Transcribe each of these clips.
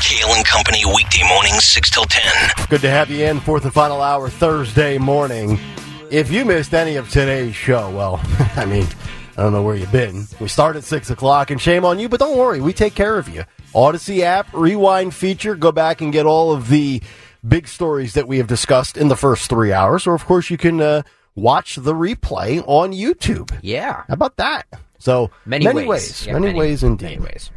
Cale and Company weekday mornings 6 till 10. Good to have you in. Fourth and final hour Thursday morning. If you missed any of today's show, well, I mean, I don't know where you've been. We start at 6 o'clock, and shame on you, but don't worry, we take care of you. Audacy app, rewind feature, go back and get all of the big stories that we have discussed in the first three hours. Or, of course, you can uh, watch the replay on YouTube. Yeah. How about that? So, Many ways. Yeah, many, many- ways indeed. many ways.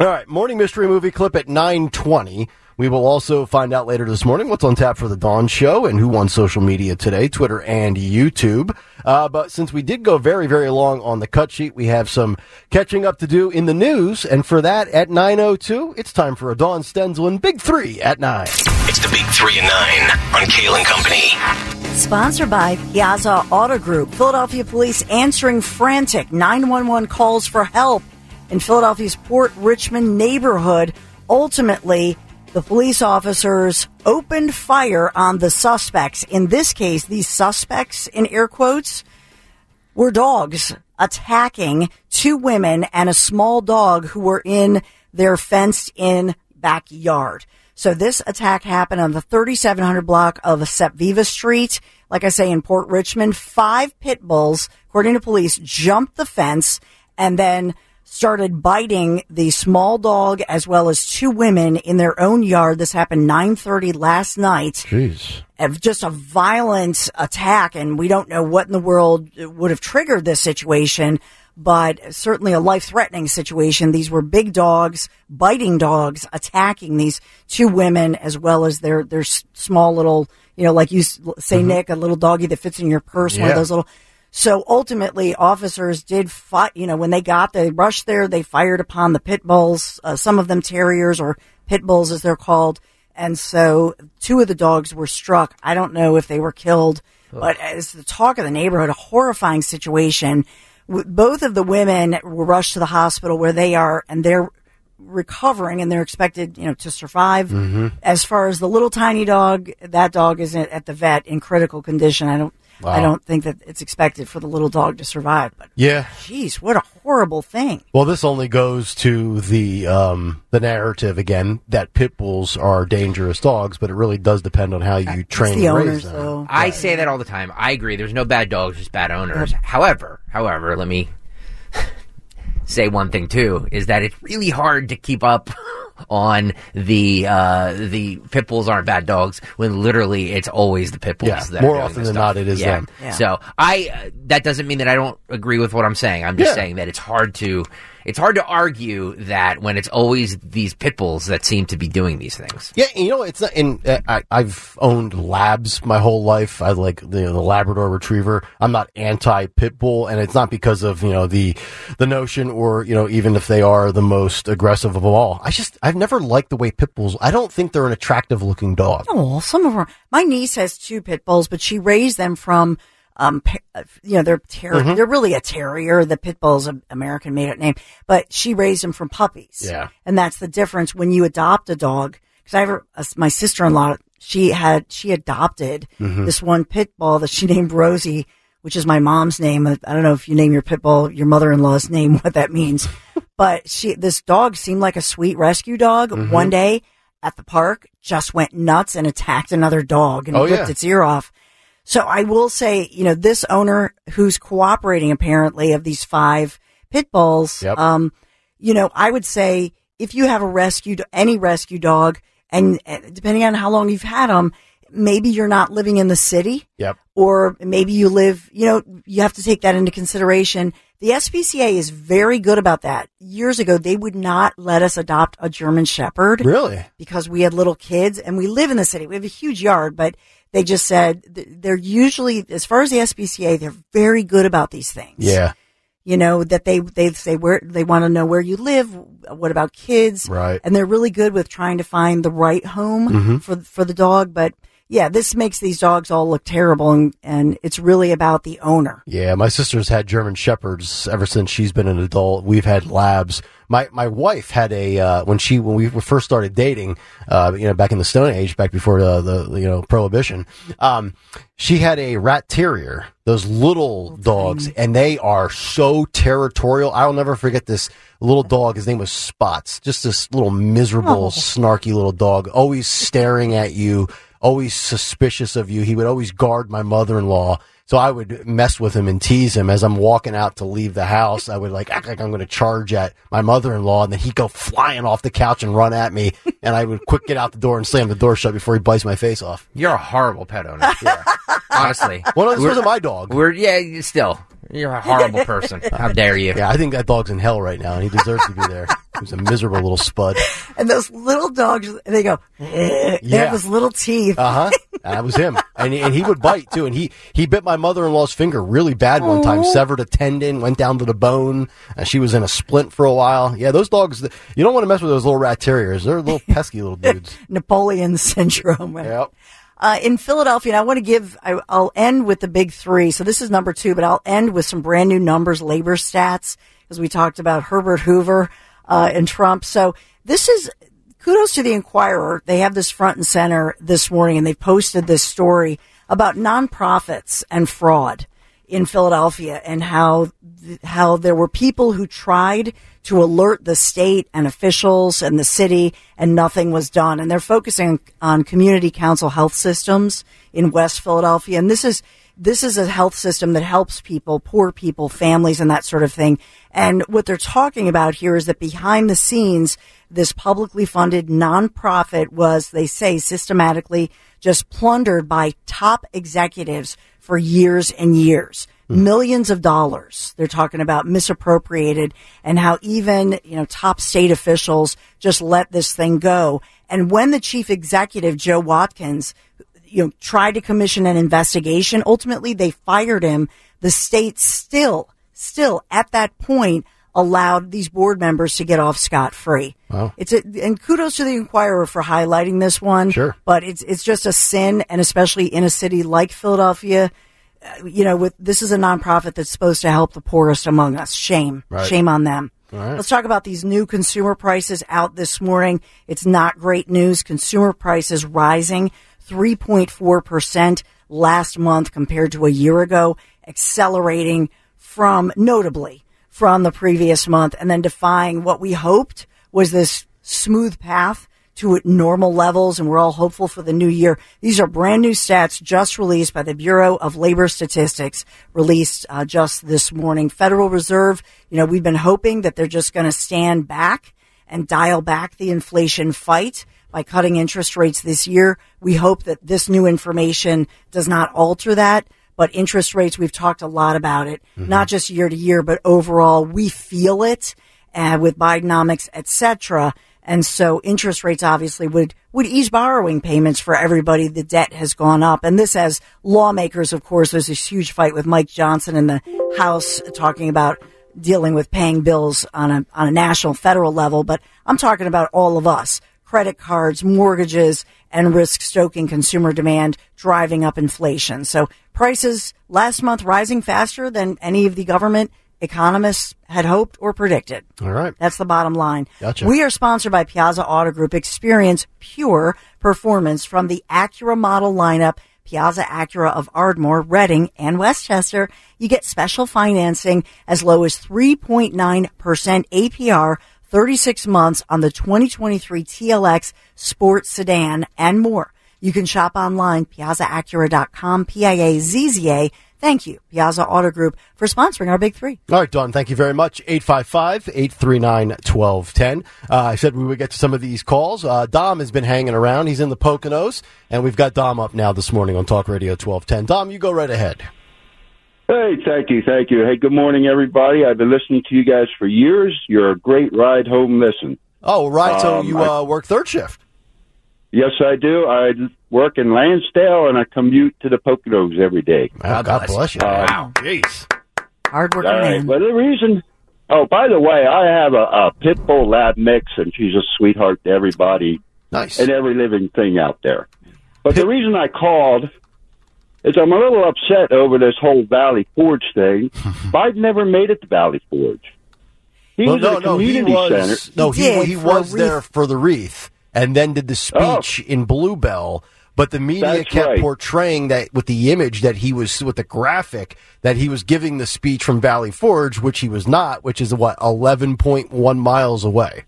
All right, morning mystery movie clip at 9:20. We will also find out later this morning what's on tap for the Dawn Show and who won social media today, Twitter and YouTube. Uh, but since we did go very, very long on the cut sheet, we have some catching up to do in the news. And for that, at 9:02, it's time for a Dawn Stensland and Big Three at nine. It's the Big 3 and 9 on Cale and Company. Sponsored by Piazza Auto Group. Philadelphia police answering frantic 911 calls for help in Philadelphia's Port Richmond neighborhood. Ultimately, the police officers opened fire on the suspects. In this case, these suspects, in air quotes, were dogs attacking two women and a small dog who were in their fenced in backyard. So this attack happened on the 3700 block of Sepviva Street. Like I say, in Port Richmond, five pit bulls, according to police, jumped the fence and then started biting the small dog as well as two women in their own yard. This happened 930 last night Jeez. of just a violent attack, and we don't know what in the world would have triggered this situation, but certainly a life threatening situation. These were big dogs, biting dogs, attacking these two women as well as their, their small little, you know, like you say, mm-hmm. Nick, a little doggy that fits in your purse, one of those little. So ultimately, officers did fight. You know, when they got there, they rushed there. They fired upon the pit bulls. Uh, some of them terriers or pit bulls, as they're called. And so, two of the dogs were struck. I don't know if they were killed, but as the talk of the neighborhood, a horrifying situation. Both of the women were rushed to the hospital where they are, and they're recovering and they're expected, you know, to survive. As far as the little tiny dog, that dog is at the vet in critical condition. I don't, I don't think that it's expected for the little dog to survive. But Yeah. geez, what a horrible thing! Well, this only goes to the um, the narrative again that pit bulls are dangerous dogs, but it really does depend on how you train the and raise owners, them. though. I say that all the time. I agree. There's no bad dogs, just bad owners. However, however, let me say one thing too: is that it's really hard to keep up on the uh, the pit bulls aren't bad dogs when literally it's always the pit bulls. Yeah, that more are often than stuff. not, it is yeah. them. Yeah. So I uh, that doesn't mean that I don't agree with what I'm saying. I'm just Yeah. saying that it's hard to. It's hard to argue that when it's always these pit bulls that seem to be doing these things. Yeah, you know, it's not. In uh, I, I've owned labs my whole life. I like the, the Labrador Retriever. I'm not anti pit bull, and it's not because of you know the the notion, or you know, even if they are the most aggressive of all. I just I've never liked the way pit bulls. I don't think they're an attractive looking dog. Oh, some of them. My niece has two pit bulls, but she raised them from, um, uh, you know, they're ter- Mm-hmm. they're really a terrier. The pit bull's an American made up name, but she raised them from puppies. Yeah. and that's the difference when you adopt a dog. Because I have a, a- my sister in law. She had she adopted Mm-hmm. this one pit bull that she named Rosie, which is my mom's name. I don't know if you name your pit bull your mother in law's name, what that means. But she this dog seemed like a sweet rescue dog. Mm-hmm. One day at the park, just went nuts and attacked another dog and Oh, ripped yeah. its ear off. So I will say, you know, this owner who's cooperating apparently of these five pit bulls, Yep. um, you know, I would say if you have a rescue, any rescue dog, and depending on how long you've had them, maybe you're not living in the city, Yep. or maybe you live, you know, you have to take that into consideration. The SPCA is very good about that. Years ago, they would not let us adopt a German Shepherd Really? because we had little kids and we live in the city. We have a huge yard, but they just said they're usually, as far as the SPCA, they're very good about these things. Yeah. You know, that they, they say where, they want to know where you live. What about kids? Right. And they're really good with trying to find the right home Mm-hmm. for, for the dog. But yeah, this makes these dogs all look terrible, and, and it's really about the owner. Yeah, my sister's had German Shepherds ever since she's been an adult. We've had Labs. My my wife had a uh, when she when we first started dating, uh, you know, back in the Stone Age, back before the, the you know Prohibition. Um, she had a rat terrier, those little dogs, and they are so territorial. I'll never forget this little dog. His name was Spots. Just this little miserable, Oh. snarky little dog, always staring at you, always suspicious of you. He would always guard my mother-in-law. So I would mess with him and tease him as I'm walking out to leave the house. I would like act like I'm going to charge at my mother-in-law, and then he'd go flying off the couch and run at me, and I would quick get out the door and slam the door shut before he bites my face off. You're a horrible pet owner. Honestly. Well, this We're- wasn't my dog. We're yeah, still. You're a horrible person. How dare you? Yeah, I think that dog's in hell right now, and he deserves to be there. He's a miserable little spud. And those little dogs, they go, "Eh." they Yeah. have those little teeth. Uh huh. That was him, and and he would bite too. And he he bit my mother in law's finger really bad one time, severed a tendon, went down to the bone. And she was in a splint for a while. Yeah, those dogs. You don't want to mess with those little rat terriers. They're little pesky little dudes. Napoleon syndrome. Yep. Uh, in Philadelphia, and I want to give, I, I'll end with the big three. So this is number two, but I'll end with some brand new numbers, labor stats, as we talked about Herbert Hoover uh, and Trump. So this is kudos to the Inquirer. They have this front and center this morning, and they posted this story about nonprofits and fraud in Philadelphia and how how there were people who tried to alert the state and officials and the city and nothing was done. And they're focusing on community council health systems in West Philadelphia. And this is this is a health system that helps people poor people families and that sort of thing. And what they're talking about here is that behind the scenes this publicly funded nonprofit was they say systematically just plundered by top executives for years and years. Hmm. Millions of dollars. They're talking about misappropriated and how even, you know, top state officials just let this thing go. And when the chief executive, Joe Watkins, you know, tried to commission an investigation, ultimately they fired him. The state still, still at that point allowed these board members to get off scot free. Wow. It's a, and kudos to the Inquirer for highlighting this one. Sure. But it's, it's just a sin. And especially in a city like Philadelphia, uh, you know, with, this is a nonprofit that's supposed to help the poorest among us. Shame. Right. Shame on them. right. Let's talk about these new consumer prices out this morning. It's not great news. Consumer prices rising 3.4% last month compared to a year ago, accelerating from notably from the previous month and then defying what we hoped was this smooth path to normal levels and we're all hopeful for the new year. These are brand new stats just released by the Bureau of Labor Statistics, released uh, just this morning. Federal Reserve, you know, we've been hoping that they're just going to stand back and dial back the inflation fight by cutting interest rates this year. We hope that this new information does not alter that. But interest rates, we've talked a lot about it, not just year to year, but overall, we feel it uh, with Bidenomics, et cetera. And so interest rates obviously would, would ease borrowing payments for everybody. The debt has gone up. And this as lawmakers, of course, there's this huge fight with Mike Johnson in the House talking about dealing with paying bills on a, on a national federal level. But I'm talking about all of us, credit cards, mortgages, and risk stoking consumer demand driving up inflation. So prices last month rising faster than any of the government economists had hoped or predicted. All right. That's the bottom line. Gotcha. We are sponsored by Piazza Auto Group. Experience pure performance from the Acura model lineup. Piazza Acura of Ardmore, Reading, and West Chester. You get special financing as low as 3.9% APR, 36 months on the 2023 TLX Sports Sedan and more. You can shop online, piazzaacura.com, P-I-A-Z-Z-A. Thank you, Piazza Auto Group, for sponsoring our big three. All right, Dawn, thank you very much. 855-839-1210. Uh, I said we would get to some of these calls. Uh, Dom has been hanging around. He's in the Poconos, and we've got Dom up now this morning on Talk Radio 1210. Dom, you go right ahead. Hey, thank you, thank you. Hey, good morning, everybody. I've been listening to you guys for years. You're a great ride home listen. Oh, right. So Um, you I- uh, work third shift. Yes, I do. I work in Lansdale and I commute to the Poconos every day. Oh, God bless you. Uh, wow. Jeez. Hardworking All right. man. Well, the reason. Oh, by the way, I have a, a pit bull lab mix, and she's a sweetheart to everybody Nice. and every living thing out there. But the reason I called is I'm a little upset over this whole Valley Forge thing. Biden never made it to Valley Forge. He Well, was no, at a no, he community was center. no, He he he was wreath. there for the wreath, and then did the oh. speech in Bluebell. But the media Oh. That's kept right. portraying that with the image that he was with the graphic that he was giving the speech from Valley Forge, which he was not, which is what eleven point one miles away.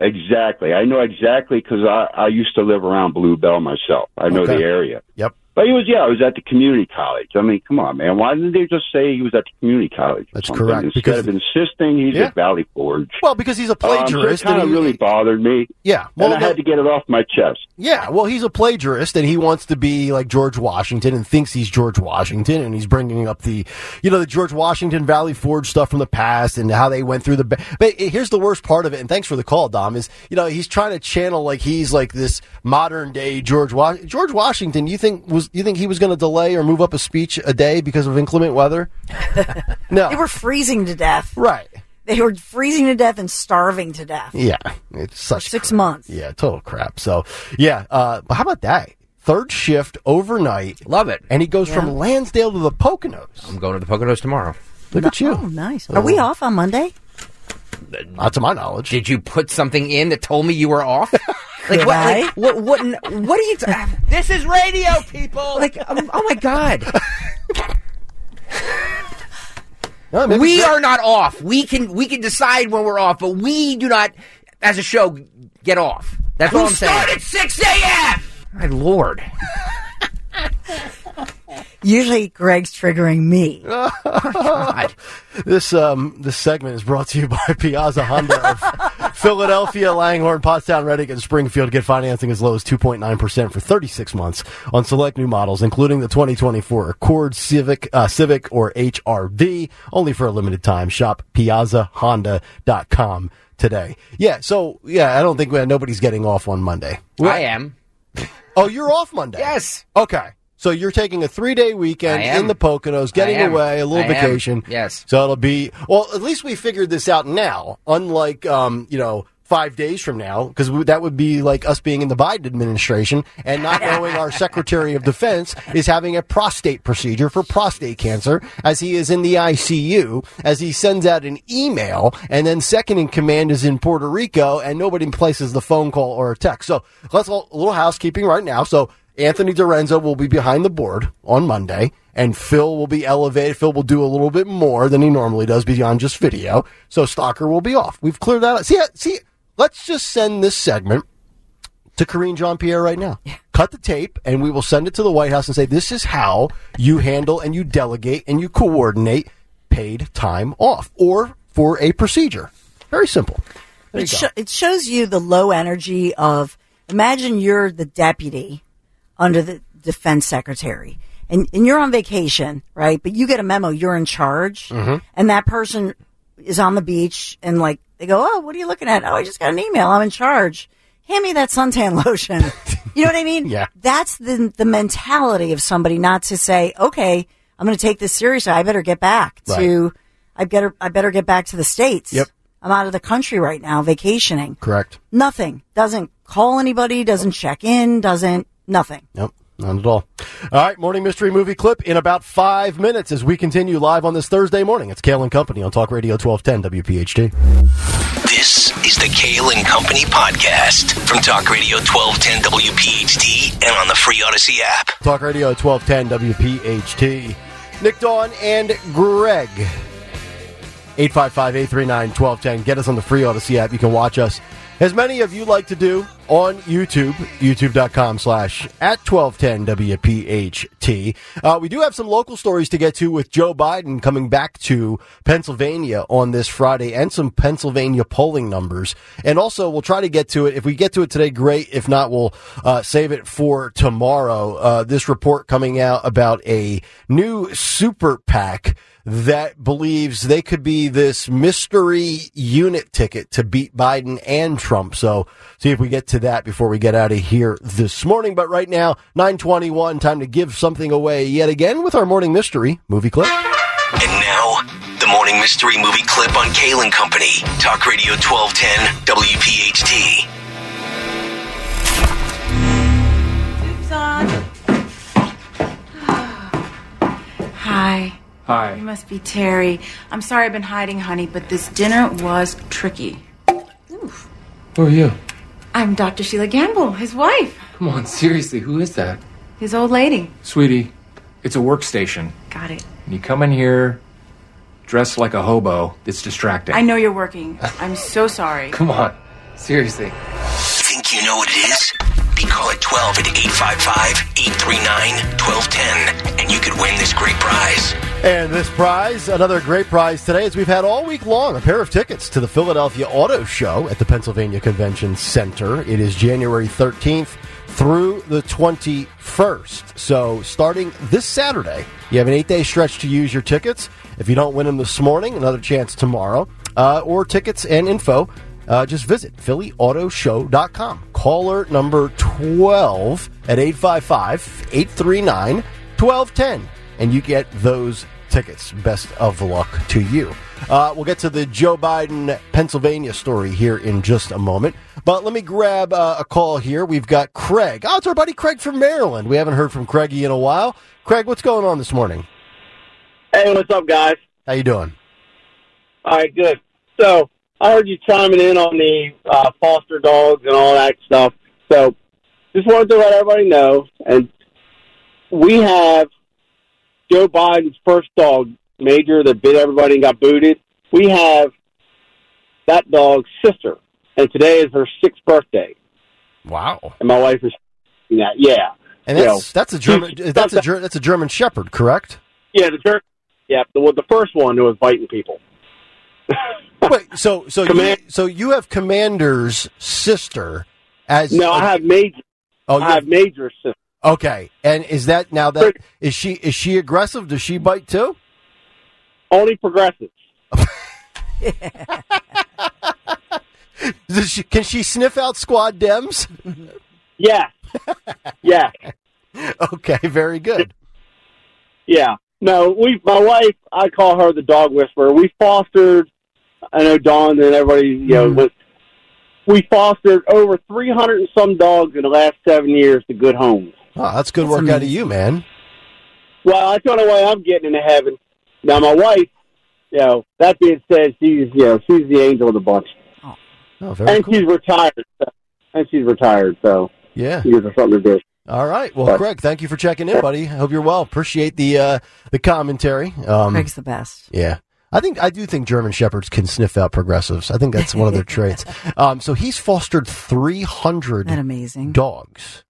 Exactly. I know exactly because I, I used to live around Bluebell myself. I know Okay. the area. Yep. But he was, yeah, I was at the community college. I mean, come on, man. Why didn't they just say he was at the community college? That's something correct, Instead because- of insisting he's Yeah. at Valley Forge. Well, because he's a Um, so it plagiarist, kind of really bothered me. yeah. Well, and I had to get it off my chest. Yeah, well, he's a plagiarist and he wants to be like George Washington and thinks he's George Washington and he's bringing up the, you know, the George Washington Valley Forge stuff from the past and how they went through the. Ba- but here's the worst part of it, and thanks for the call, Dom. Is you know he's trying to channel like he's like this modern day George Was- George Washington. You think was you think he was going to delay or move up a speech a day because of inclement weather? no, They were freezing to death. right. They were freezing to death and starving to death. Yeah, it's For such six months. Yeah, total crap. So, yeah, uh, but how about that? Third shift overnight. Love it. And he goes Yeah. from Lansdale to the Poconos. I'm going to the Poconos tomorrow. Look at you. Oh, nice. Are we off on Monday? Not to my knowledge. Did you put something in that told me you were off? Like what? I? Like, what? What? What are you? T- this is radio, people. Like, um, oh my god, No, we Greg- are not off. We can we can decide when we're off, but we do not, as a show, get off. That's what Who I'm saying. started at six a.m. My lord. Usually Greg's triggering me. God. This um this segment is brought to you by Piazza Honda of Philadelphia, Langhorne, Pottstown, Reading, and Springfield. Get financing as low as 2.9% for 36 months on select new models, including the 2024 Accord Civic, uh, Civic or HRV, only for a limited time. Shop piazzahonda.com today. Yeah, so yeah, I don't think uh, nobody's getting off on Monday. I am. Oh, you're off Monday. Yes. Okay. So you're taking a three day weekend in the Poconos, getting away, a little I am. vacation. Yes. So it'll be well. At least we figured this out now. Unlike um, you know, five days from now, because that would be like us being in the Biden administration and not knowing our Secretary of Defense is having a prostate procedure for prostate cancer, as he is in the ICU, as he sends out an email, and then second in command is in Puerto Rico, and nobody places the phone call or a text. So let's a little housekeeping right now. So. Anthony Dorenzo will be behind the board on Monday, and Phil will be elevated. Phil will do a little bit more than he normally does beyond just video. So Stocker will be off. We've cleared that out. See, see, let's just send this segment to Karine Jean Pierre right now. Cut the tape, and we will send it to the White House and say, this is how you handle and you delegate and you coordinate paid time off or for a procedure. Very simple. It, sho- it shows you the low energy of imagine you're the deputy under the defense secretary and, and you're on vacation, right? But you get a memo, you're in charge Mm-hmm. and that person is on the beach and like they go, Oh, what are you looking at? Oh, I just got an email. I'm in charge. Hand me that suntan lotion. you know what I mean? Yeah. That's the, the mentality of somebody not to say, okay, I'm going to take this seriously. I better get back to, I better, I better get back to the States. Yep. I'm out of the country right now, vacationing. Correct. Nothing. Doesn't call anybody, doesn't check in, doesn't, nothing. Nope, not at all. All right, morning mystery movie clip in about five minutes as we continue live on this Thursday morning. It's Cale and Company on Talk Radio 1210 WPHT. This is the Cale and Company podcast from Talk Radio 1210 WPHT and on the free Audacy app. Talk Radio 1210 WPHT. Nick Dawn and Greg. 855-839-1210. Get us on the free Audacy app. You can watch us, as many of you like to do, on YouTube, youtube.com slash at 1210 WPHT. Uh, we do have some local stories to get to with Joe Biden coming back to Pennsylvania on this Friday and some Pennsylvania polling numbers. And also, we'll try to get to it. If we get to it today, great. If not, we'll uh, save it for tomorrow. Uh, this report coming out about a new super PAC that believes they could be this mystery unit ticket to beat Biden and Trump. So see if we get to that before we get out of here this morning. But right now, 921, time to give something away yet again with our morning mystery movie clip. And now, the morning mystery movie clip on Cale and Company. Talk Radio 1210 WPHT. Hi. You must be Terry. I'm sorry I've been hiding, honey, but this dinner was tricky. Who are you? I'm Dr. Sheila Gamble, his wife, Come on, seriously, who is that? his old lady. Sweetie, it's a workstation. Got it. And you come in here dressed like a hobo. It's distracting. I know you're working. I'm so sorry. Come on, seriously. Think you know what it is? Call at 12 at 855-839-1210 and you could win this great prize. And this prize, another great prize today, as we've had all week long, a pair of tickets to the Philadelphia Auto Show at the Pennsylvania Convention Center. It is January 13th through the 21st. So, starting this Saturday, you have an eight day stretch to use your tickets. If you don't win them this morning, another chance tomorrow. Uh, or tickets and info, uh, just visit phillyautoshow.com. Caller number 12 at 855 839 1210 and you get those tickets. Best of luck to you. Uh, we'll get to the Joe Biden Pennsylvania story here in just a moment. But let me grab uh, a call here. We've got Craig. Oh, it's our buddy Craig from Maryland. We haven't heard from Craigie in a while. Craig, what's going on this morning? Hey, what's up, guys? How you doing? All right, good. So I heard you chiming in on the uh, foster dogs and all that stuff. So just wanted to let everybody know, and we have Joe Biden's first dog, Major, that bit everybody and got booted. We have that dog's sister, and today is her sixth birthday, Wow. and my wife is that. Yeah, And You that's know, that's a German she's- that's a that's a German Shepherd, correct? yeah, the jerk. Yeah, the the first one who was biting people. Wait, so so you, so you have Commander's sister as No, I have Major. oh I have Major's sister. Okay, and is that now that is she is she aggressive? Does she bite too? Only progressives. Does she, can she sniff out squad dems? Yeah. yeah. Okay, very good. Yeah. No, we, my wife, I call her the dog whisperer. We fostered, I know Dawn and everybody, you know, was, we fostered over 300 and some dogs in the last seven years to good homes. Oh, that's good work out of you, man. Well, that's the only way I'm getting into heaven. Now, my wife, you know, that being said, she's, you know, she's the angel of the bunch. Oh, very And cool. she's retired. So, and she's retired, so Yeah. she gives her something to do. All right. Well, But- Craig, thank you for checking in, buddy. I hope you're well. Appreciate the uh, the commentary. Um, Craig's the best. Yeah. I think I do think German shepherds can sniff out progressives. I think that's one of their traits. Um, so he's fostered 300 That amazing. dogs.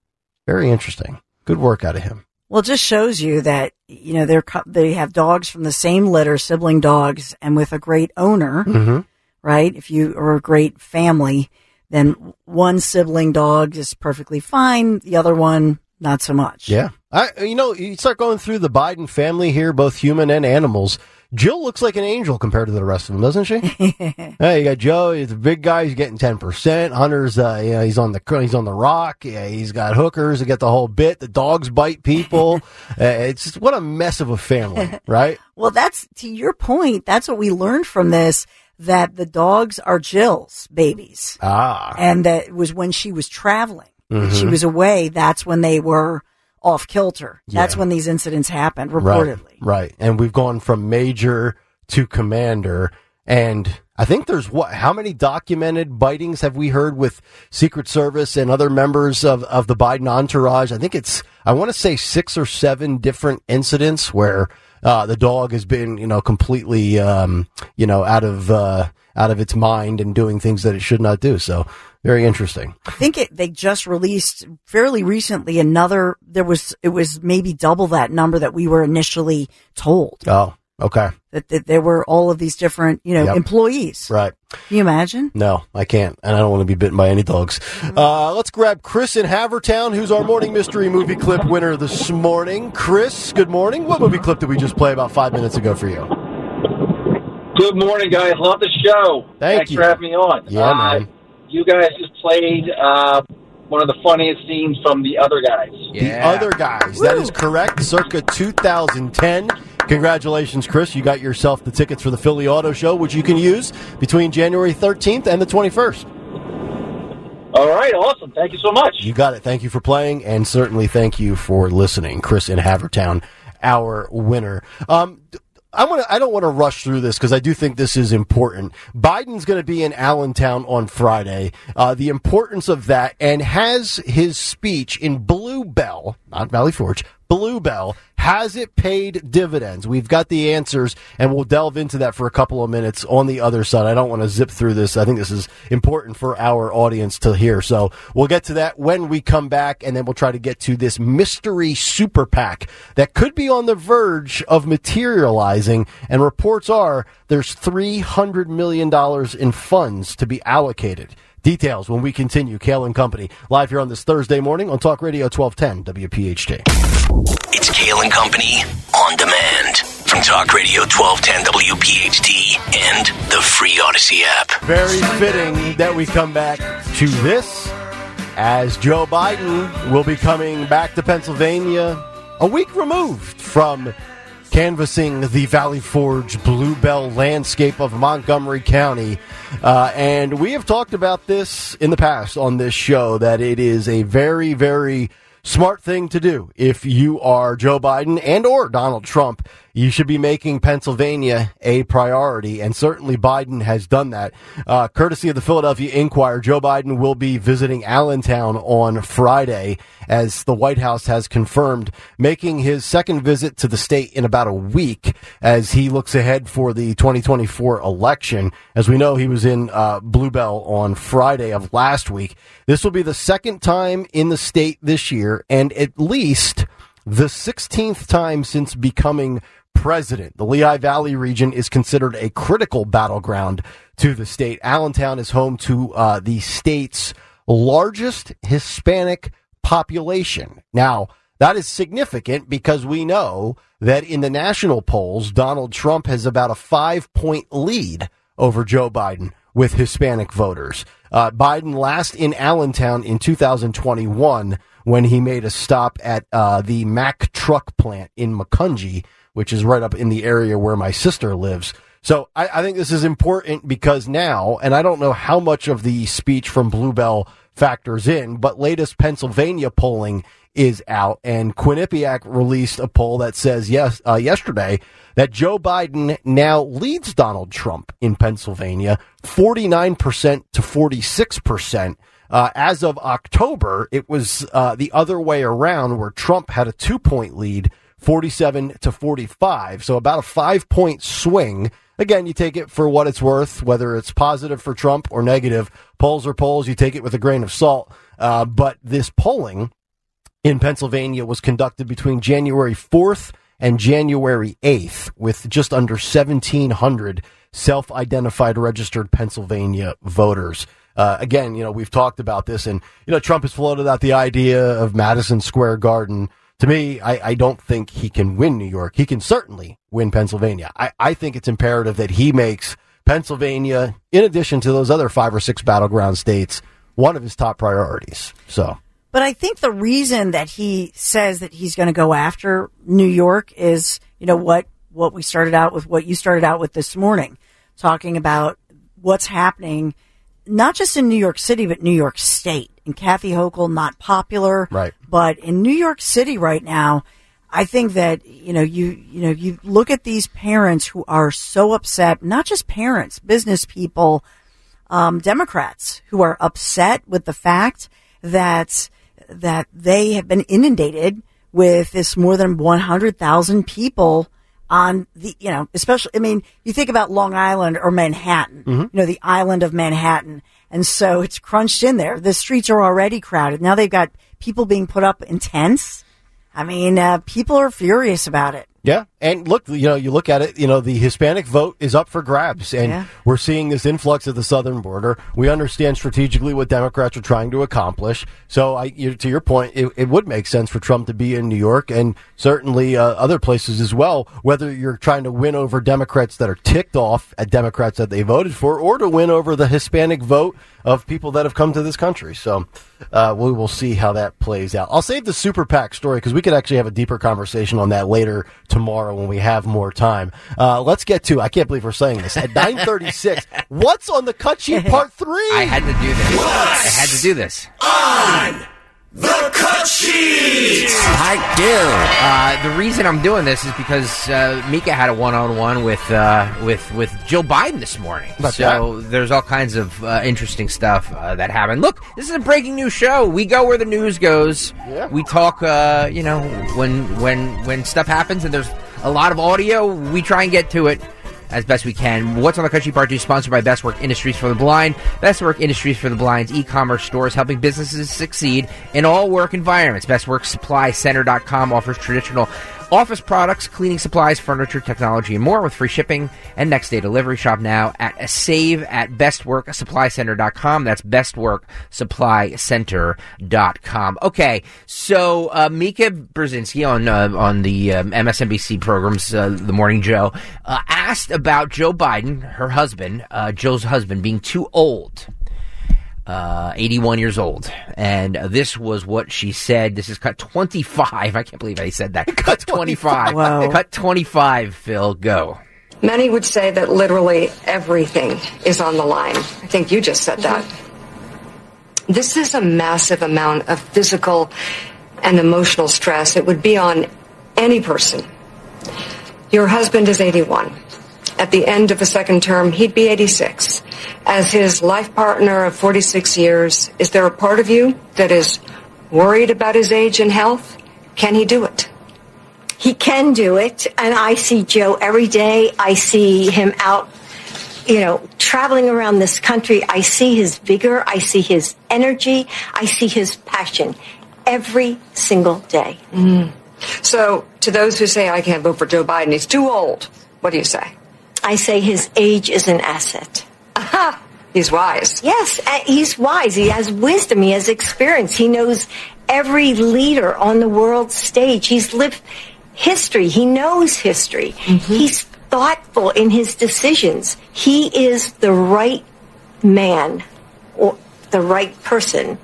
Very interesting. Good work out of him. Well, it just shows you that you know they're they have dogs from the same litter, sibling dogs, and with a great owner, Mhm. right? If you are a great family, then one sibling dog is perfectly fine. The other one, not so much. Yeah. I, you know, you start going through the Biden family here, both human and animals. Jill looks like an angel compared to the rest of them, doesn't she? hey, you got Joe. He's a big guy. He's getting ten percent. Hunter's, uh, you know, he's on the he's on the rock. Yeah, he's got hookers. He got the whole bit. The dogs bite people. uh, it's just what a mess of a family, right? Well, that's to your point. That's what we learned from this. That the dogs are Jill's babies. Ah, and that it was when she was traveling. When She was away. That's when they were off kilter. That's when these incidents happened, right, reportedly. right. And we've gone from major to commander, and I think there's what? How many documented bitings have we heard with Secret Service and other members of of the Biden entourage? I think it's I want to say six or seven different incidents where uh, the dog has been you know completely um, you know out of uh, out of its mind and doing things that it should not do. So very interesting. I think it, they just released fairly recently another, there was, it was maybe double that number that we were initially told Oh, okay, that, that there were all of these different, you know, Yep. employees. right. Can you imagine? No, I can't, and I don't want to be bitten by any dogs. Uh, let's grab Chris in Havertown, who's our morning mystery movie clip winner this morning. Chris, good morning. What movie clip did we just play about five minutes ago for you? Good morning, guys. Love the show. Thank Thanks you. for having me on. Yeah, Uh, man. You guys just played uh, one of the funniest scenes from The Other Guys. The Other Guys. That is correct. Circa 2010. Congratulations, Chris. You got yourself the tickets for the Philly Auto Show, which you can use between January 13th and the 21st. All right, awesome. Thank you so much. You got it. Thank you for playing, and certainly thank you for listening, Chris in Havertown, our winner. Um, d- I want to. I don't want to rush through this because I do think this is important. Biden's going to be in Allentown on Friday. Uh, the importance of that, and has his speech in Bluebell, not Valley Forge, Bluebell. Has it paid dividends? We've got the answers, and we'll delve into that for a couple of minutes on the other side. I don't want to zip through this. I think this is important for our audience to hear. So we'll get to that when we come back, and then we'll try to get to this mystery super PAC that could be on the verge of materializing. And reports are there's $300 million in funds to be allocated. Details when we continue. Cale and Company live here on this Thursday morning on Talk Radio 1210 WPHT. It's Cale and Company on demand from Talk Radio 1210 WPHT and the free Audacy app. Very fitting that we come back to this as Joe Biden will be coming back to Pennsylvania a week removed from canvassing the Valley Forge Bluebell landscape of Montgomery County. Uh, and we have talked about this in the past on this show that it is a very, very smart thing to do if you are Joe Biden and or Donald Trump you should be making Pennsylvania a priority, and certainly Biden has done that. Uh, courtesy of the Philadelphia Inquirer, Joe Biden will be visiting Allentown on Friday, as the White House has confirmed, making his second visit to the state in about a week as he looks ahead for the 2024 election. As we know, he was in uh, Bluebell on Friday of last week. This will be the second time in the state this year, and at least the 16th time since becoming president. The Lehigh Valley region is considered a critical battleground to the state. Allentown is home to uh, the state's largest Hispanic population. Now, that is significant because we know that in the national polls, Donald Trump has about a five point lead over Joe Biden with Hispanic voters. Uh, Biden last in Allentown in 2021 when he made a stop at uh, the Mack truck plant in Macungie which is right up in the area where my sister lives. So I, I, think this is important because now, and I don't know how much of the speech from Bluebell factors in, but latest Pennsylvania polling is out, and Quinnipiac released a poll that says yes uh, yesterday that Joe Biden now leads Donald Trump in Pennsylvania, forty nine percent to forty six percent. Uh, as of October, it was uh, the other way around, where Trump had a two point lead 47 to 45. So about a five point swing. Again, you take it for what it's worth, whether it's positive for Trump or negative. Polls are polls. You take it with a grain of salt. Uh, but this polling in Pennsylvania was conducted between January 4th and January 8th with just under 1,700 self identified registered Pennsylvania voters. Uh, again, you know, we've talked about this, and, you know, Trump has floated out the idea of Madison Square Garden to me, I, I, don't think he can win New York. He can certainly win Pennsylvania. I, I think it's imperative that he makes Pennsylvania, in addition to those other five or six battleground states, one of his top priorities. So. But I think the reason that he says that he's going to go after New York is, you know, what, what we started out with, what you started out with this morning, talking about what's happening, not just in New York City, but New York State and Kathy Hochul not popular. Right. But in New York City right now, I think that you know you you know you look at these parents who are so upset, not just parents, business people, um, Democrats who are upset with the fact that that they have been inundated with this more than 100,000 people on the, you know, especially, I mean, you think about Long Island or Manhattan, mm-hmm. you know, the island of Manhattan. And so it's crunched in there. The streets are already crowded. Now they've got people being put up in tents. I mean, uh, people are furious about it. Yeah, and look, you know, you look at it, you know, the Hispanic vote is up for grabs, and yeah. we're seeing this influx at the southern border. We understand strategically what Democrats are trying to accomplish. So, I, you, to your point, it, it, would make sense for Trump to be in New York and certainly uh, other places as well. Whether you're trying to win over Democrats that are ticked off at Democrats that they voted for, or to win over the Hispanic vote of people that have come to this country. So, uh, we will see how that plays out. I'll save the super PAC story because we could actually have a deeper conversation on that later tomorrow when we have more time. Uh, let's get to. I can't believe we're saying this at nine thirty six. What's on the cut sheet part three? I had to do this. What's I had to do this. On The cut sheet. I do. Uh, the reason I'm doing this is because uh, Mika had a one-on-one with uh, with with Joe Biden this morning. About so there's all kinds of uh, interesting stuff uh, that happened. Look, this is a breaking news show. We go where the news goes. Yeah. We talk. Uh, you know, when when when stuff happens and there's a lot of audio, we try and get to it as best we can. What's on the Country Part 2 sponsored by Best Work Industries for the Blind. Best Work Industries for the Blind's e-commerce stores helping businesses succeed in all work environments. BestWorkSupplyCenter.com offers traditional office products, cleaning supplies, furniture, technology, and more with free shipping and next day delivery. Shop now at save at bestworksupplycenter.com. That's bestworksupplycenter.com. Okay, so uh, Mika Brzezinski on uh, on the um, MSNBC programs, uh, The Morning Joe, uh, asked about Joe Biden, her husband, uh, Joe's husband, being too old uh, 81 years old. And uh, this was what she said. This is cut 25. I can't believe I said that. Cut 25. Wow. Cut 25, Phil. Go. Many would say that literally everything is on the line. I think you just said that. This is a massive amount of physical and emotional stress. It would be on any person. Your husband is 81. At the end of the second term, he'd be 86. As his life partner of 46 years, is there a part of you that is worried about his age and health? Can he do it? He can do it, and I see Joe every day. I see him out, you know, traveling around this country. I see his vigor. I see his energy. I see his passion every single day. Mm. So, to those who say I can't vote for Joe Biden, he's too old, what do you say? I say his age is an asset. Aha! He's wise. Yes, uh, he's wise. He has wisdom. He has experience. He knows every leader on the world stage. He's lived history. He knows history. He's thoughtful in his decisions. He is the right man or the right person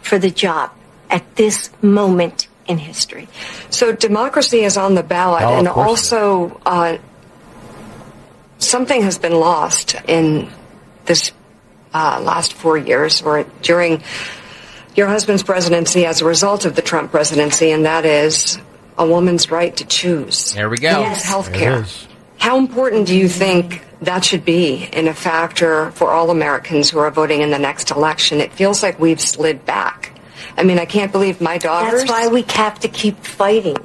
for the job at this moment in history. So, democracy is on the ballot, Oh, and also uh, something has been lost in this uh, last four years, or during your husband's presidency, as a result of the Trump presidency, and that is a woman's right to choose. There we go. Yes. Health care. How important do you think that should be in a factor for all Americans who are voting in the next election? It feels like we've slid back. I mean, I can't believe my daughters. That's why we have to keep fighting.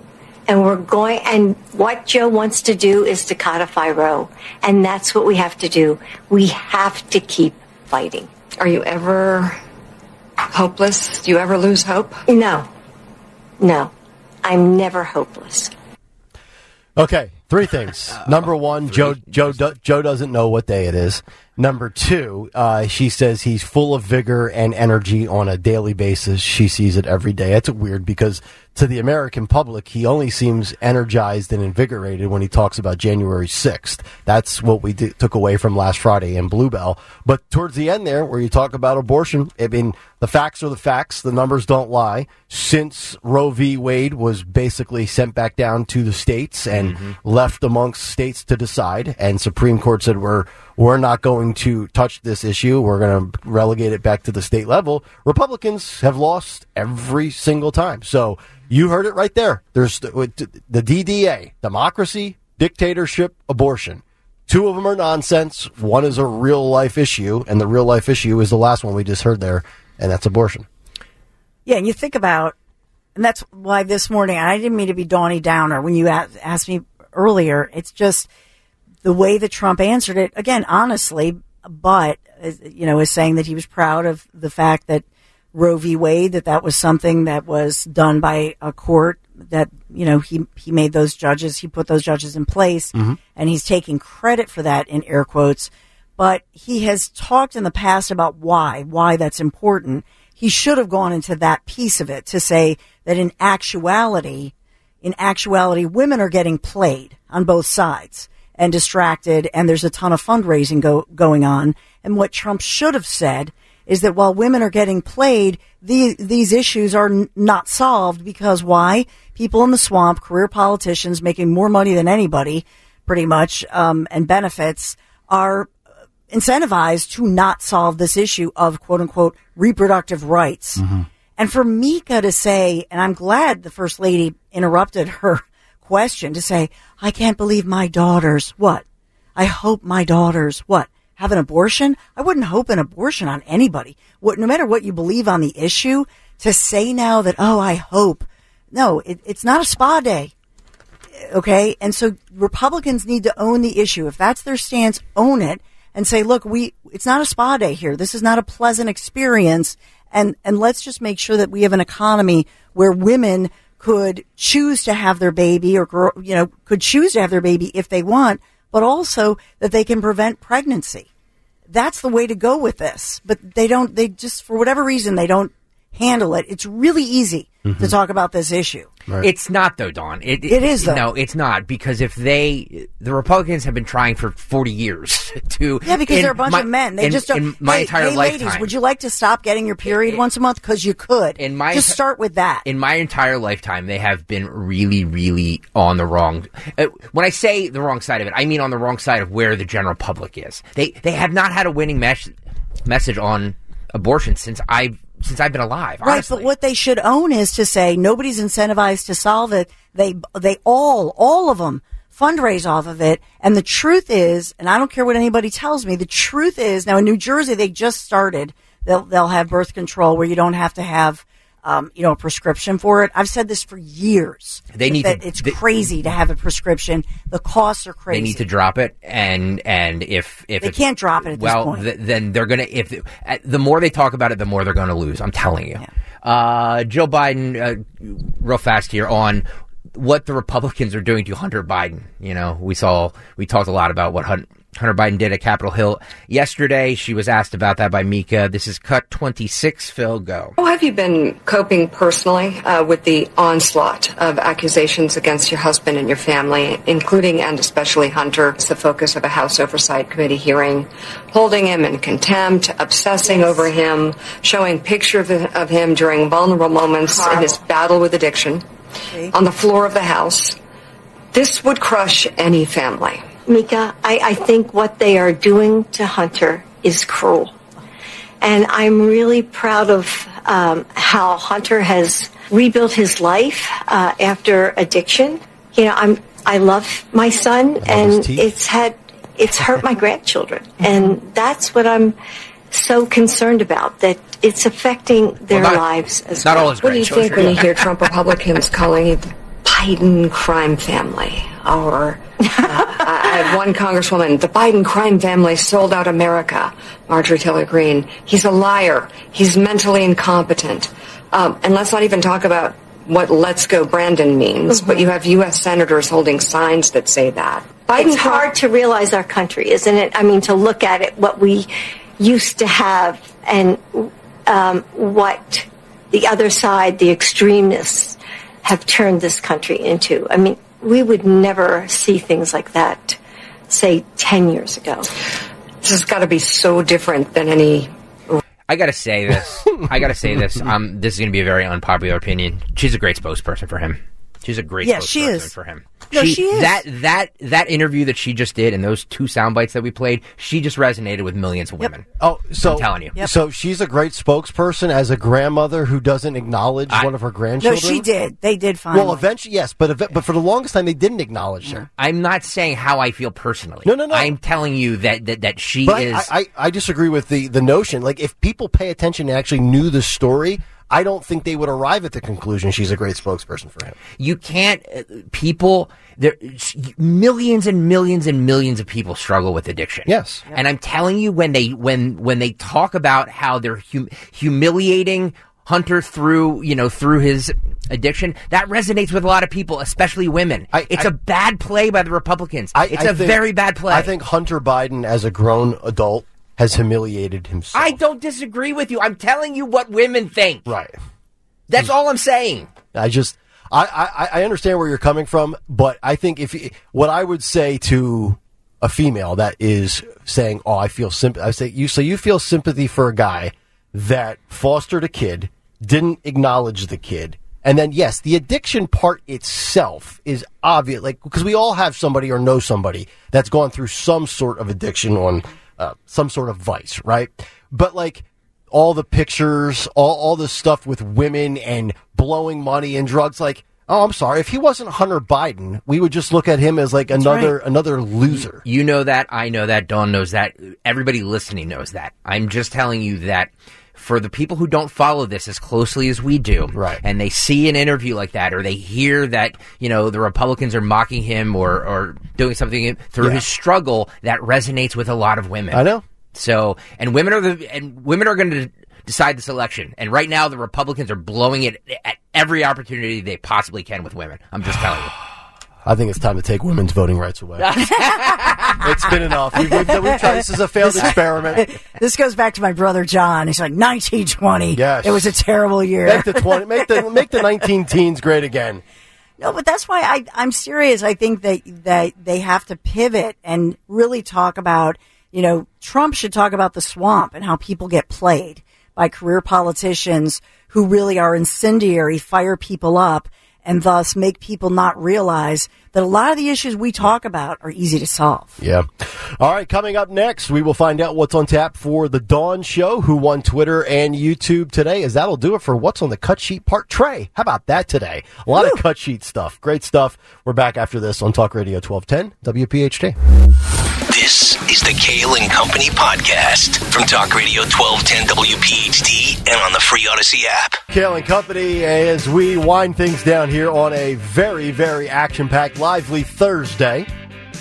And we're going, and what Joe wants to do is to codify Roe. And that's what we have to do. We have to keep fighting. Are you ever hopeless? Do you ever lose hope? No. No. I'm never hopeless. Okay, three things. Number one, Joe Joe do, Joe doesn't know what day it is. Number two, uh, she says he's full of vigor and energy on a daily basis. She sees it every day. That's weird because to the American public, he only seems energized and invigorated when he talks about January 6th. That's what we took away from last Friday in Bluebell. But towards the end there, where you talk about abortion, I mean, the facts are the facts. The numbers don't lie. Since Roe v. Wade was basically sent back down to the states and mm-hmm. left amongst states to decide, and Supreme Court said we're we're not going to touch this issue. We're going to relegate it back to the state level. Republicans have lost every single time. So you heard it right there. There's the, DDA, democracy, dictatorship, abortion. Two of them are nonsense. One is a real life issue, and the real life issue is the last one we just heard there, and that's abortion. Yeah, and you think about, and that's why this morning, I didn't mean to be Donnie Downer when you asked me earlier. It's just the way that Trump answered it, again, honestly, but, you know, is saying that he was proud of the fact that Roe v. Wade, that that was something that was done by a court that, you know, he, he made those judges, he put those judges in place, mm-hmm. and he's taking credit for that in air quotes. But he has talked in the past about why, why that's important. He should have gone into that piece of it to say that in actuality, in actuality, women are getting played on both sides and distracted, and there's a ton of fundraising go, going on. And what Trump should have said is that while women are getting played, the, these issues are n- not solved because why? People in the swamp, career politicians making more money than anybody, pretty much, um, and benefits are incentivized to not solve this issue of quote unquote reproductive rights. And for Mika to say, and I'm glad the first lady interrupted her question to say, I can't believe my daughters, what? I hope my daughters, what? Have an abortion? I wouldn't hope an abortion on anybody. What, no matter what you believe on the issue, to say now that, oh, I hope. No, it, it's not a spa day. Okay. And so Republicans need to own the issue. If that's their stance, own it and say, look, we, it's not a spa day here. This is not a pleasant experience. And, and let's just make sure that we have an economy where women could choose to have their baby or, girl, you know, could choose to have their baby if they want, but also that they can prevent pregnancy. That's the way to go with this. But they don't, they just, for whatever reason, they don't handle it. It's really easy mm-hmm. to talk about this issue. Right. It's not though, Dawn. It, it is though. No, it's not because if they, the Republicans have been trying for forty years to. Yeah, because they're a bunch my, of men. They in, just don't. In my hey, entire hey, lifetime, ladies, would you like to stop getting your period it, once a month? Because you could. In my just start with that. In my entire lifetime, they have been really, really on the wrong. Uh, when I say the wrong side of it, I mean on the wrong side of where the general public is. They they have not had a winning mes- message on abortion since I've since I've been alive. Right, honestly. but what they should own is to say nobody's incentivized to solve it. They they all all of them fundraise off of it. And the truth is, and I don't care what anybody tells me, the truth is now in New Jersey they just started. They'll they'll have birth control where you don't have to have um, you know, a prescription for it. I've said this for years. They need that to, it's they, crazy to have a prescription. The costs are crazy. They need to drop it, and and if if they can't drop it, well, th- then they're gonna. If uh, the more they talk about it, the more they're gonna lose. I'm telling you. Yeah. Uh, Joe Biden, uh, real fast here on what the Republicans are doing to Hunter Biden. You know, we saw we talked a lot about what Hunter Hunter Biden did at Capitol Hill yesterday. She was asked about that by Mika. This is cut 26. Phil, go. How have you been coping personally uh, with the onslaught of accusations against your husband and your family, including and especially Hunter, as the focus of a House Oversight Committee hearing, holding him in contempt, obsessing yes. over him, showing pictures of, of, him during vulnerable moments Horrible. in his battle with addiction okay. on the floor of the House? This would crush any family. Mika, I, I think what they are doing to Hunter is cruel. And I'm really proud of um, how Hunter has rebuilt his life uh, after addiction. You know, I'm I love my son, love and it's had it's hurt my grandchildren, and that's what I'm so concerned about. That it's affecting their well, not, lives as not well. All his what do you think when you hear Trump Republicans calling it the Biden crime family or I have one congresswoman. The Biden crime family sold out America. Marjorie Taylor Greene. He's a liar. He's mentally incompetent. Um, and let's not even talk about what "Let's Go Brandon" means. Mm-hmm. But you have U.S. senators holding signs that say that. Biden's it's hard to realize our country, isn't it? I mean, to look at it, what we used to have, and um, what the other side, the extremists, have turned this country into. I mean, we would never see things like that, say, 10 years ago. This has got to be so different than any. I gotta say this. I gotta say this. Um, this is gonna be a very unpopular opinion. She's a great spokesperson for him. She's a great yeah, spokesperson she is. for him. No, she, she, is. That that that interview that she just did and those two sound bites that we played, she just resonated with millions of women. Yep. Oh, so I'm telling you. Yep. So she's a great spokesperson as a grandmother who doesn't acknowledge I, one of her grandchildren. No, she did. They did finally. Well, eventually, yes, but but for the longest time, they didn't acknowledge her. Mm-hmm. I'm not saying how I feel personally. No, no, no. I'm telling you that that, that she but is. I, I, I disagree with the the notion. Like, if people pay attention and actually knew the story. I don't think they would arrive at the conclusion she's a great spokesperson for him. You can't. Uh, people there, millions and millions and millions of people struggle with addiction. Yes, and I'm telling you, when they when when they talk about how they're hum- humiliating Hunter through you know through his addiction, that resonates with a lot of people, especially women. I, it's I, a bad play by the Republicans. I, it's a think, very bad play. I think Hunter Biden, as a grown adult, has humiliated himself. I don't disagree with you. I'm telling you what women think. Right. That's all I'm saying. I just, I, I, I understand where you're coming from, but I think if what I would say to a female that is saying, "Oh, I feel sympathy," I say, "You so you feel sympathy for a guy that fostered a kid, didn't acknowledge the kid." And then, yes, the addiction part itself is obvious, like because we all have somebody or know somebody that's gone through some sort of addiction on uh, some sort of vice, right? But like all the pictures, all all the stuff with women and blowing money and drugs. Like, oh, I'm sorry, if he wasn't Hunter Biden, we would just look at him as like another another loser. You know that. I know that. Dawn knows that. Everybody listening knows that. I'm just telling you that for the people who don't follow this as closely as we do, right. and they see an interview like that, or they hear that you know the Republicans are mocking him or or doing something through Yeah. his struggle, that resonates with a lot of women. I know. So, and women are the and women are going to decide this election. And right now, the Republicans are blowing it at every opportunity they possibly can with women. I'm just telling you. I think it's time to take women's voting rights away. it's been enough. We've, we've, we've tried. This is a failed experiment. This goes back to my brother John. He's like 1920. Yes. it was a terrible year. Make the twenty. Make the make the nineteen teens great again. No, but that's why I, I'm serious. I think that that they have to pivot and really talk about, you know, Trump should talk about the swamp and how people get played by career politicians who really are incendiary, fire people up, and thus make people not realize that a lot of the issues we talk about are easy to solve. Yeah. All right. Coming up next, we will find out what's on tap for the Dawn Show, who won Twitter and YouTube today. As that'll do it for what's on the cut sheet part. Trey, how about that today? A lot of cut sheet stuff. Great stuff. We're back after this on Talk Radio 1210 WPHT. This is the Cale and Company podcast from Talk Radio 1210 WPHT and on the free Audacy app. Cale and Company as we wind things down here on a very, very action packed, lively Thursday.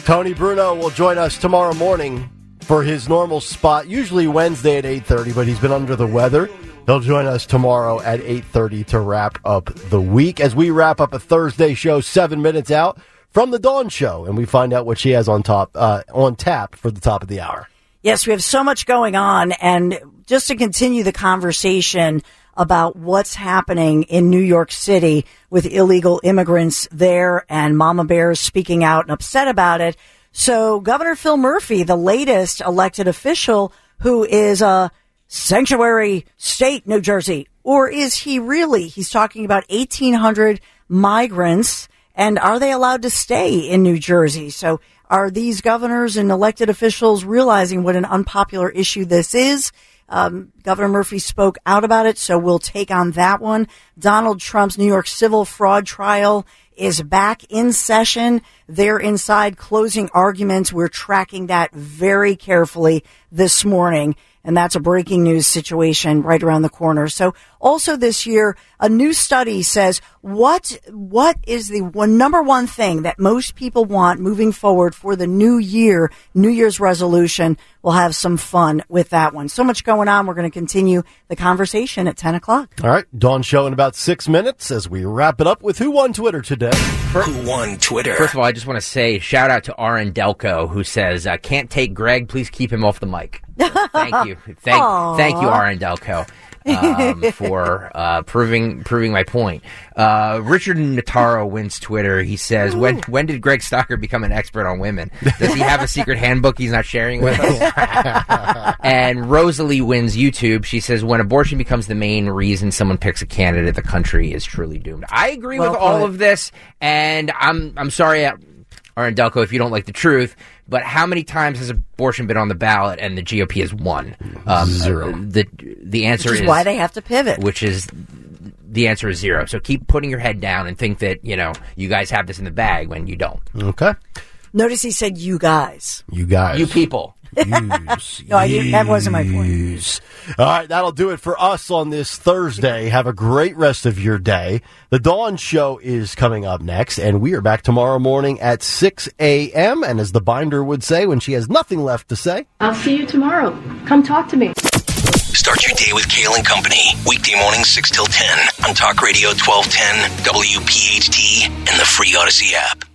Tony Bruno will join us tomorrow morning for his normal spot, usually Wednesday at 8.30, but he's been under the weather. He'll join us tomorrow at 8.30 to wrap up the week as we wrap up a Thursday show seven minutes out from the Dawn Show, and we find out what she has on top uh, on tap for the top of the hour. Yes, we have so much going on. And just to continue the conversation about what's happening in New York City with illegal immigrants there and Mama Bears speaking out and upset about it. So Governor Phil Murphy, the latest elected official who is a sanctuary state, New Jersey, or is he really? He's talking about 1800 migrants and are they allowed to stay in New Jersey? So are these governors and elected officials realizing what an unpopular issue this is? Um, Governor Murphy spoke out about it, so we'll take on that one. Donald Trump's New York civil fraud trial is back in session. They're inside closing arguments. We're tracking that very carefully this morning. And that's a breaking news situation right around the corner. So also this year, a new study says what, what is the one, number one thing that most people want moving forward for the new year, New Year's resolution? We'll have some fun with that one. So much going on. We're going to continue the conversation at 10 o'clock. All right, Dawn Show in about six minutes as we wrap it up with Who Won Twitter today. Who won Twitter? First of all, I just want to say shout out to RN Delco who says, uh, "Can't take Greg. Please keep him off the mic." thank you, thank Aw. thank you, RN Delco. Um, for uh, proving proving my point. Uh, Richard Nataro wins Twitter. He says, "When when did Greg Stocker become an expert on women? Does he have a secret handbook he's not sharing with us?" and Rosalie wins YouTube. She says, "When abortion becomes the main reason someone picks a candidate, the country is truly doomed." I agree Well with all put. of this, and I'm I'm sorry. uh, Aaron Delco, if you don't like the truth, but how many times has abortion been on the ballot and the GOP has won? Um, Zero. The the answer Which is is why they have to pivot. which is the answer is zero. So keep putting your head down and think that you know you guys have this in the bag when you don't. Okay. Notice he said you guys. You guys. You people. Use, No, I didn't- that wasn't my point. All right, that'll do it for us on this Thursday. Have a great rest of your day. The Dawn Show is coming up next, and we are back tomorrow morning at 6 a.m. And as the binder would say when she has nothing left to say, I'll see you tomorrow. Come talk to me. Start your day with Cale and Company. Weekday mornings 6 till 10 on Talk Radio 1210, WPHT, and the free Audacy app.